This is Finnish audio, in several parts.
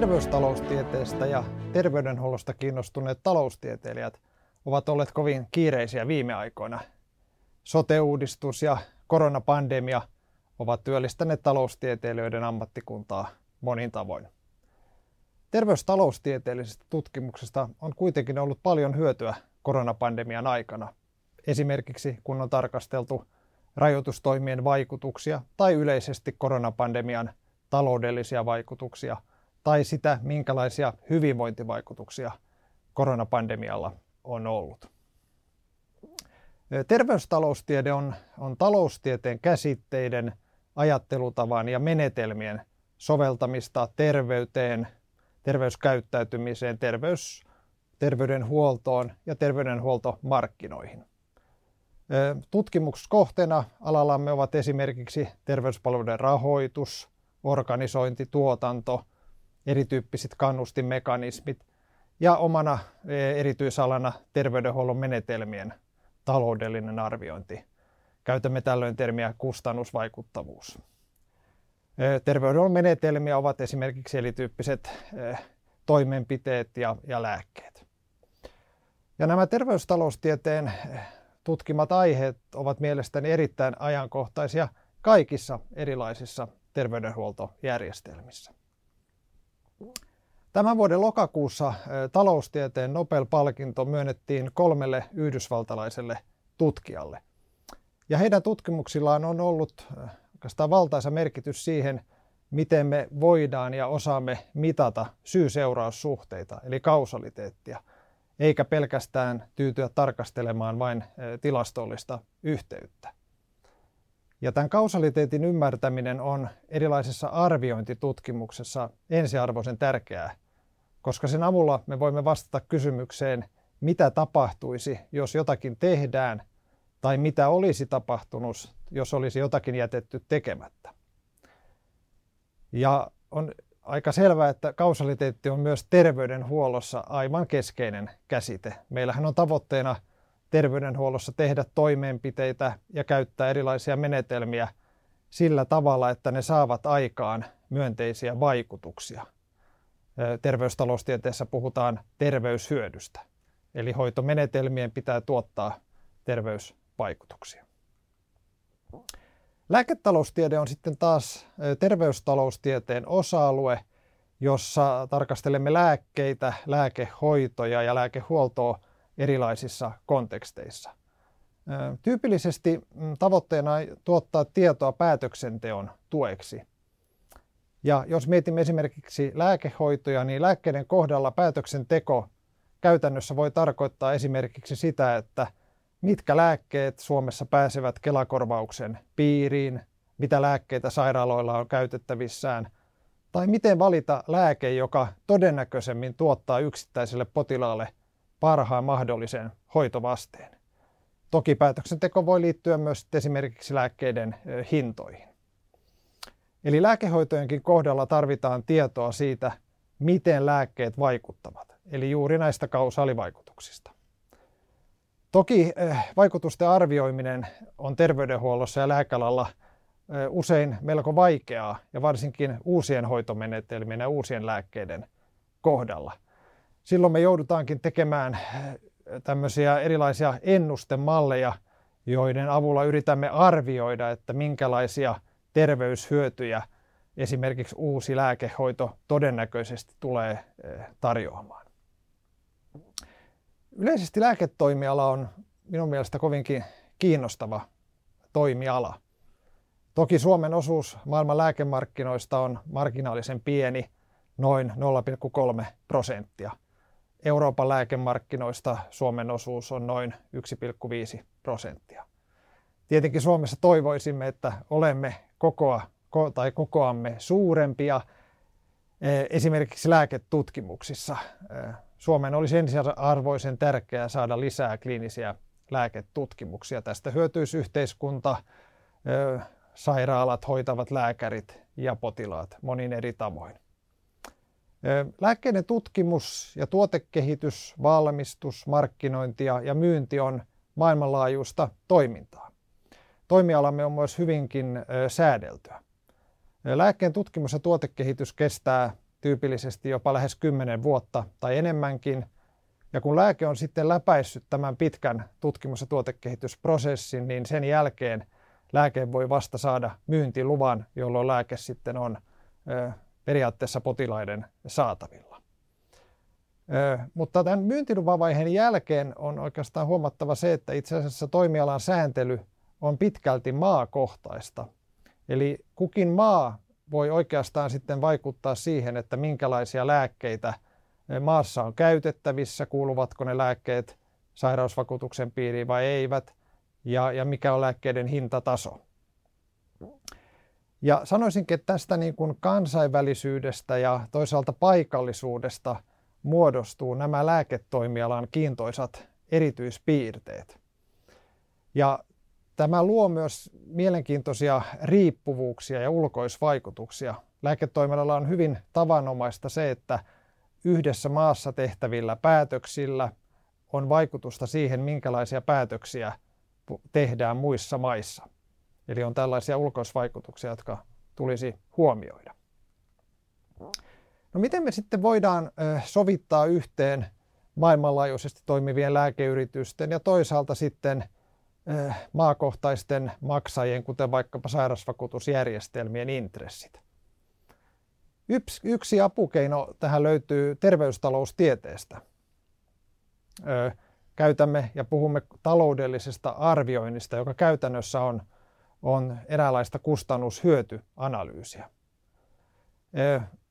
Terveystaloustieteestä ja terveydenhuollosta kiinnostuneet taloustieteilijät ovat olleet kovin kiireisiä viime aikoina. Sote-uudistus ja koronapandemia ovat työllistäneet taloustieteilijöiden ammattikuntaa monin tavoin. Terveystaloustieteellisestä tutkimuksesta on kuitenkin ollut paljon hyötyä koronapandemian aikana. Esimerkiksi kun on tarkasteltu rajoitustoimien vaikutuksia tai yleisesti koronapandemian taloudellisia vaikutuksia tai sitä, minkälaisia hyvinvointivaikutuksia koronapandemialla on ollut. Terveystaloustiede on, on taloustieteen käsitteiden, ajattelutavan ja menetelmien soveltamista terveyteen, terveyskäyttäytymiseen, terveys, terveydenhuoltoon ja terveydenhuoltomarkkinoihin. Tutkimuskohteena alallamme ovat esimerkiksi terveyspalveluiden rahoitus, organisointi, tuotanto, erityyppiset kannustimekanismit ja omana erityisalana terveydenhuollon menetelmien taloudellinen arviointi. Käytämme tällöin termiä kustannusvaikuttavuus. Terveydenhuollon menetelmiä ovat esimerkiksi erityyppiset toimenpiteet ja, ja lääkkeet. Ja nämä terveystaloustieteen tutkimat aiheet ovat mielestäni erittäin ajankohtaisia kaikissa erilaisissa terveydenhuoltojärjestelmissä. Tämän vuoden lokakuussa taloustieteen Nobel-palkinto myönnettiin kolmelle yhdysvaltalaiselle tutkijalle. Ja heidän tutkimuksillaan on ollut oikeastaan valtaisa merkitys siihen, miten me voidaan ja osaamme mitata syy-seuraussuhteita, eli kausaliteettia, eikä pelkästään tyytyä tarkastelemaan vain tilastollista yhteyttä. Ja tämän kausaliteetin ymmärtäminen on erilaisessa arviointitutkimuksessa ensiarvoisen tärkeää, koska sen avulla me voimme vastata kysymykseen, mitä tapahtuisi, jos jotakin tehdään, tai mitä olisi tapahtunut, jos olisi jotakin jätetty tekemättä. Ja on aika selvää, että kausaliteetti on myös terveydenhuollossa aivan keskeinen käsite. Meillähän on tavoitteena terveydenhuollossa tehdä toimenpiteitä ja käyttää erilaisia menetelmiä sillä tavalla, että ne saavat aikaan myönteisiä vaikutuksia. Terveystaloustieteessä puhutaan terveyshyödystä. Eli hoitomenetelmien pitää tuottaa terveysvaikutuksia. Lääketaloustiede on sitten taas terveystaloustieteen osa-alue, jossa tarkastelemme lääkkeitä, lääkehoitoja ja lääkehuoltoa erilaisissa konteksteissa. Tyypillisesti mm, tavoitteena on tuottaa tietoa päätöksenteon tueksi. Ja jos mietimme esimerkiksi lääkehoitoja, niin lääkkeiden kohdalla päätöksenteko käytännössä voi tarkoittaa esimerkiksi sitä, että mitkä lääkkeet Suomessa pääsevät Kelakorvauksen piiriin, mitä lääkkeitä sairaaloilla on käytettävissään, tai miten valita lääke, joka todennäköisemmin tuottaa yksittäiselle potilaalle parhaan mahdollisen hoitovasteen. Toki päätöksenteko voi liittyä myös esimerkiksi lääkkeiden hintoihin. Eli lääkehoitojenkin kohdalla tarvitaan tietoa siitä, miten lääkkeet vaikuttavat, eli juuri näistä kausaalivaikutuksista. Toki vaikutusten arvioiminen on terveydenhuollossa ja lääkealalla usein melko vaikeaa, ja varsinkin uusien hoitomenetelmien ja uusien lääkkeiden kohdalla. Silloin me joudutaankin tekemään tämmöisiä erilaisia ennustemalleja, joiden avulla yritämme arvioida, että minkälaisia terveyshyötyjä esimerkiksi uusi lääkehoito todennäköisesti tulee tarjoamaan. Yleisesti lääketoimiala on minun mielestä kovinkin kiinnostava toimiala. Toki Suomen osuus maailman lääkemarkkinoista on marginaalisen pieni, noin 0,3 prosenttia. Euroopan lääkemarkkinoista Suomen osuus on noin 1,5 prosenttia. Tietenkin Suomessa toivoisimme, että olemme kokoa tai kokoamme suurempia esimerkiksi lääketutkimuksissa. Suomen olisi ensiarvoisen tärkeää saada lisää kliinisiä lääketutkimuksia. Tästä hyötyisi yhteiskunta, sairaalat, hoitavat lääkärit ja potilaat monin eri tavoin. Lääkkeiden tutkimus ja tuotekehitys, valmistus, markkinointi ja myynti on maailmanlaajuista toimintaa. Toimialamme on myös hyvinkin säädeltyä. Lääkkeen tutkimus ja tuotekehitys kestää tyypillisesti jopa lähes 10 vuotta tai enemmänkin. Ja kun lääke on sitten läpäissyt tämän pitkän tutkimus- ja tuotekehitysprosessin, niin sen jälkeen lääke voi vasta saada myyntiluvan, jolloin lääke sitten on periaatteessa potilaiden saatavilla. Mutta tämän myyntilupavaiheen jälkeen on oikeastaan huomattava se, että itse asiassa toimialan sääntely on pitkälti maakohtaista. Eli kukin maa voi oikeastaan sitten vaikuttaa siihen, että minkälaisia lääkkeitä maassa on käytettävissä, kuuluvatko ne lääkkeet sairausvakuutuksen piiriin vai eivät, ja, ja mikä on lääkkeiden hintataso. Ja sanoisinkin, että tästä niin kuin kansainvälisyydestä ja toisaalta paikallisuudesta muodostuu nämä lääketoimialan kiintoisat erityispiirteet. Ja tämä luo myös mielenkiintoisia riippuvuuksia ja ulkoisvaikutuksia. Lääketoimialalla on hyvin tavanomaista se, että yhdessä maassa tehtävillä päätöksillä on vaikutusta siihen, minkälaisia päätöksiä tehdään muissa maissa. Eli on tällaisia ulkoisvaikutuksia, jotka tulisi huomioida. No miten me sitten voidaan sovittaa yhteen maailmanlaajuisesti toimivien lääkeyritysten ja toisaalta sitten maakohtaisten maksajien, kuten vaikkapa sairausvakuutusjärjestelmien intressit? Yksi, yksi apukeino tähän löytyy terveystaloustieteestä. Käytämme ja puhumme taloudellisesta arvioinnista, joka käytännössä on on eräänlaista kustannushyötyanalyysiä.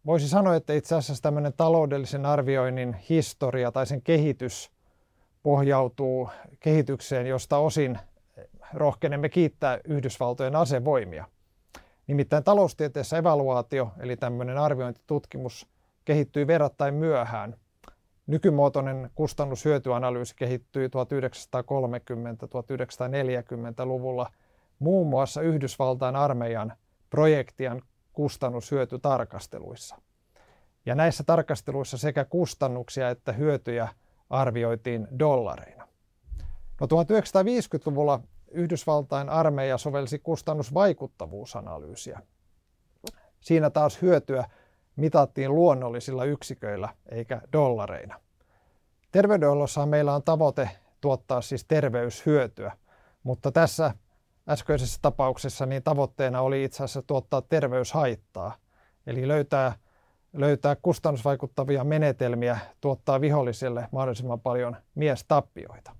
Voisi sanoa, että itse asiassa tämmöinen taloudellisen arvioinnin historia tai sen kehitys pohjautuu kehitykseen, josta osin rohkenemme kiittää Yhdysvaltojen asevoimia. Nimittäin taloustieteessä evaluaatio, eli tämmöinen arviointitutkimus, kehittyi verrattain Nykymuotoinen kustannushyötyanalyysi kehittyi 1930-1940-luvulla muun muassa Yhdysvaltain armeijan projektien kustannushyötytarkasteluissa. Ja näissä tarkasteluissa sekä kustannuksia että hyötyjä arvioitiin dollareina. No 1950-luvulla Yhdysvaltain armeija sovelsi kustannusvaikuttavuusanalyysiä. Siinä taas hyötyä mitattiin luonnollisilla yksiköillä eikä dollareina. Terveydenhuollossa meillä on tavoite tuottaa siis terveyshyötyä, mutta tässä äskeisessä tapauksessa niin tavoitteena oli itse asiassa tuottaa terveyshaittaa, eli löytää, löytää kustannusvaikuttavia menetelmiä tuottaa viholliselle mahdollisimman paljon miestappioita.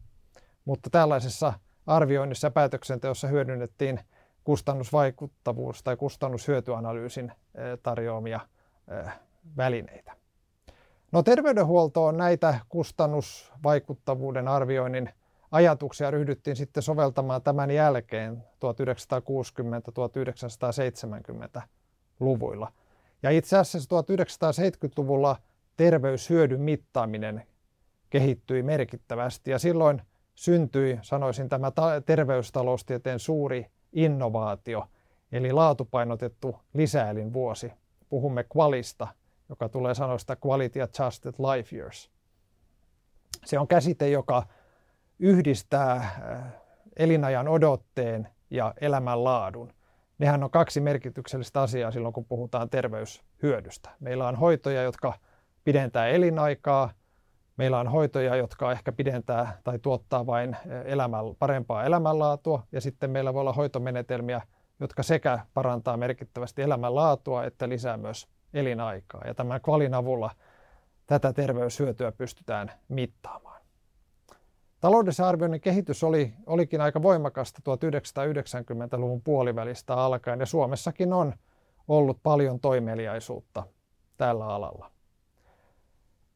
Mutta tällaisessa arvioinnissa ja päätöksenteossa hyödynnettiin kustannusvaikuttavuus- tai kustannushyötyanalyysin tarjoamia välineitä. No terveydenhuolto on näitä kustannusvaikuttavuuden arvioinnin ajatuksia ryhdyttiin sitten soveltamaan tämän jälkeen 1960-1970-luvuilla. Ja itse asiassa 1970-luvulla terveyshyödyn mittaaminen kehittyi merkittävästi ja silloin syntyi, sanoisin, tämä terveystaloustieteen suuri innovaatio, eli laatupainotettu lisäelinvuosi. Puhumme qualista, joka tulee sanoista Quality Adjusted Life Years. Se on käsite, joka yhdistää äh, elinajan odotteen ja elämänlaadun. Nehän on kaksi merkityksellistä asiaa silloin, kun puhutaan terveyshyödystä. Meillä on hoitoja, jotka pidentää elinaikaa. Meillä on hoitoja, jotka ehkä pidentää tai tuottaa vain äh, elämän, parempaa elämänlaatua. Ja sitten meillä voi olla hoitomenetelmiä, jotka sekä parantaa merkittävästi elämänlaatua että lisää myös elinaikaa. Ja tämän kvalin avulla tätä terveyshyötyä pystytään mittaamaan. Taloudellisen arvioinnin kehitys oli, olikin aika voimakasta 1990-luvun puolivälistä alkaen ja Suomessakin on ollut paljon toimeliaisuutta tällä alalla.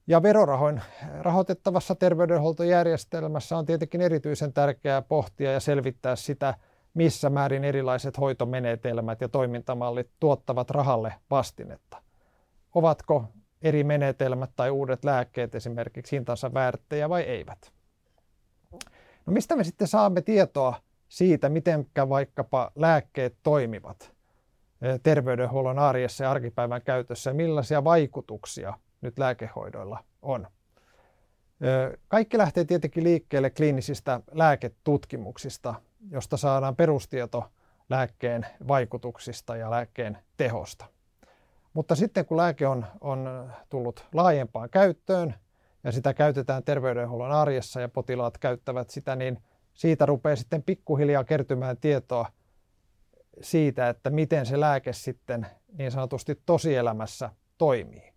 Ja verorahoin rahoitettavassa terveydenhuoltojärjestelmässä on tietenkin erityisen tärkeää pohtia ja selvittää sitä, missä määrin erilaiset hoitomenetelmät ja toimintamallit tuottavat rahalle vastinetta. Ovatko eri menetelmät tai uudet lääkkeet esimerkiksi hintansa väärttejä vai eivät? No mistä me sitten saamme tietoa siitä, miten vaikkapa lääkkeet toimivat terveydenhuollon arjessa ja arkipäivän käytössä ja millaisia vaikutuksia nyt lääkehoidoilla on? Kaikki lähtee tietenkin liikkeelle kliinisistä lääketutkimuksista, josta saadaan perustieto lääkkeen vaikutuksista ja lääkkeen tehosta. Mutta sitten kun lääke on, on tullut laajempaan käyttöön ja sitä käytetään terveydenhuollon arjessa ja potilaat käyttävät sitä, niin siitä rupeaa sitten pikkuhiljaa kertymään tietoa siitä, että miten se lääke sitten niin sanotusti tosielämässä toimii.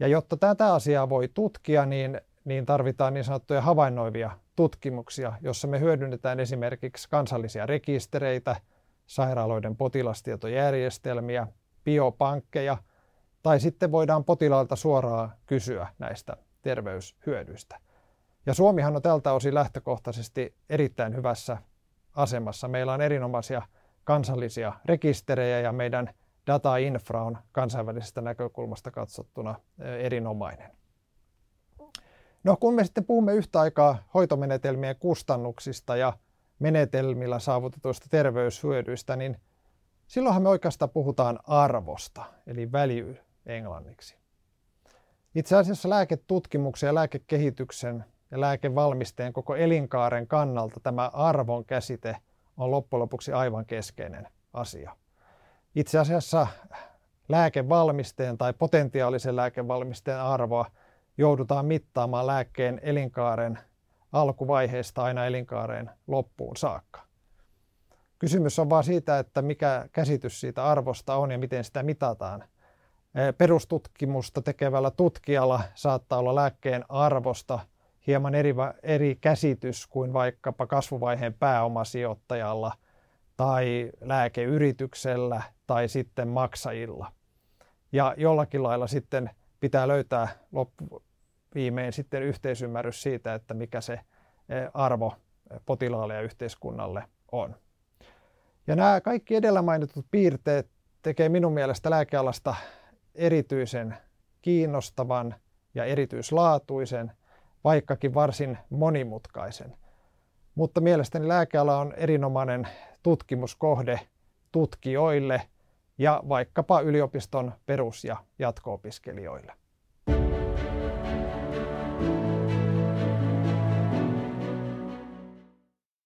Ja jotta tätä asiaa voi tutkia, niin, niin tarvitaan niin sanottuja havainnoivia tutkimuksia, jossa me hyödynnetään esimerkiksi kansallisia rekistereitä, sairaaloiden potilastietojärjestelmiä, biopankkeja, tai sitten voidaan potilaalta suoraan kysyä näistä terveyshyödyistä. Ja Suomihan on tältä osin lähtökohtaisesti erittäin hyvässä asemassa. Meillä on erinomaisia kansallisia rekisterejä ja meidän data-infra on kansainvälisestä näkökulmasta katsottuna erinomainen. No kun me sitten puhumme yhtä aikaa hoitomenetelmien kustannuksista ja menetelmillä saavutetuista terveyshyödyistä, niin silloinhan me oikeastaan puhutaan arvosta, eli value englanniksi. Itse asiassa lääketutkimuksen ja lääkekehityksen ja lääkevalmisteen koko elinkaaren kannalta tämä arvon käsite on loppujen lopuksi aivan keskeinen asia. Itse asiassa lääkevalmisteen tai potentiaalisen lääkevalmisteen arvoa joudutaan mittaamaan lääkkeen elinkaaren alkuvaiheesta aina elinkaareen loppuun saakka. Kysymys on vain siitä, että mikä käsitys siitä arvosta on ja miten sitä mitataan. Perustutkimusta tekevällä tutkijalla saattaa olla lääkkeen arvosta hieman eri, eri käsitys kuin vaikkapa kasvuvaiheen pääomasijoittajalla tai lääkeyrityksellä tai sitten maksajilla. Ja jollakin lailla sitten pitää löytää loppu, viimein sitten yhteisymmärrys siitä, että mikä se arvo potilaalle ja yhteiskunnalle on. Ja nämä kaikki edellä mainitut piirteet tekee minun mielestä lääkealasta erityisen kiinnostavan ja erityislaatuisen, vaikkakin varsin monimutkaisen. Mutta mielestäni lääkeala on erinomainen tutkimuskohde tutkijoille ja vaikkapa yliopiston perus- ja jatko-opiskelijoille.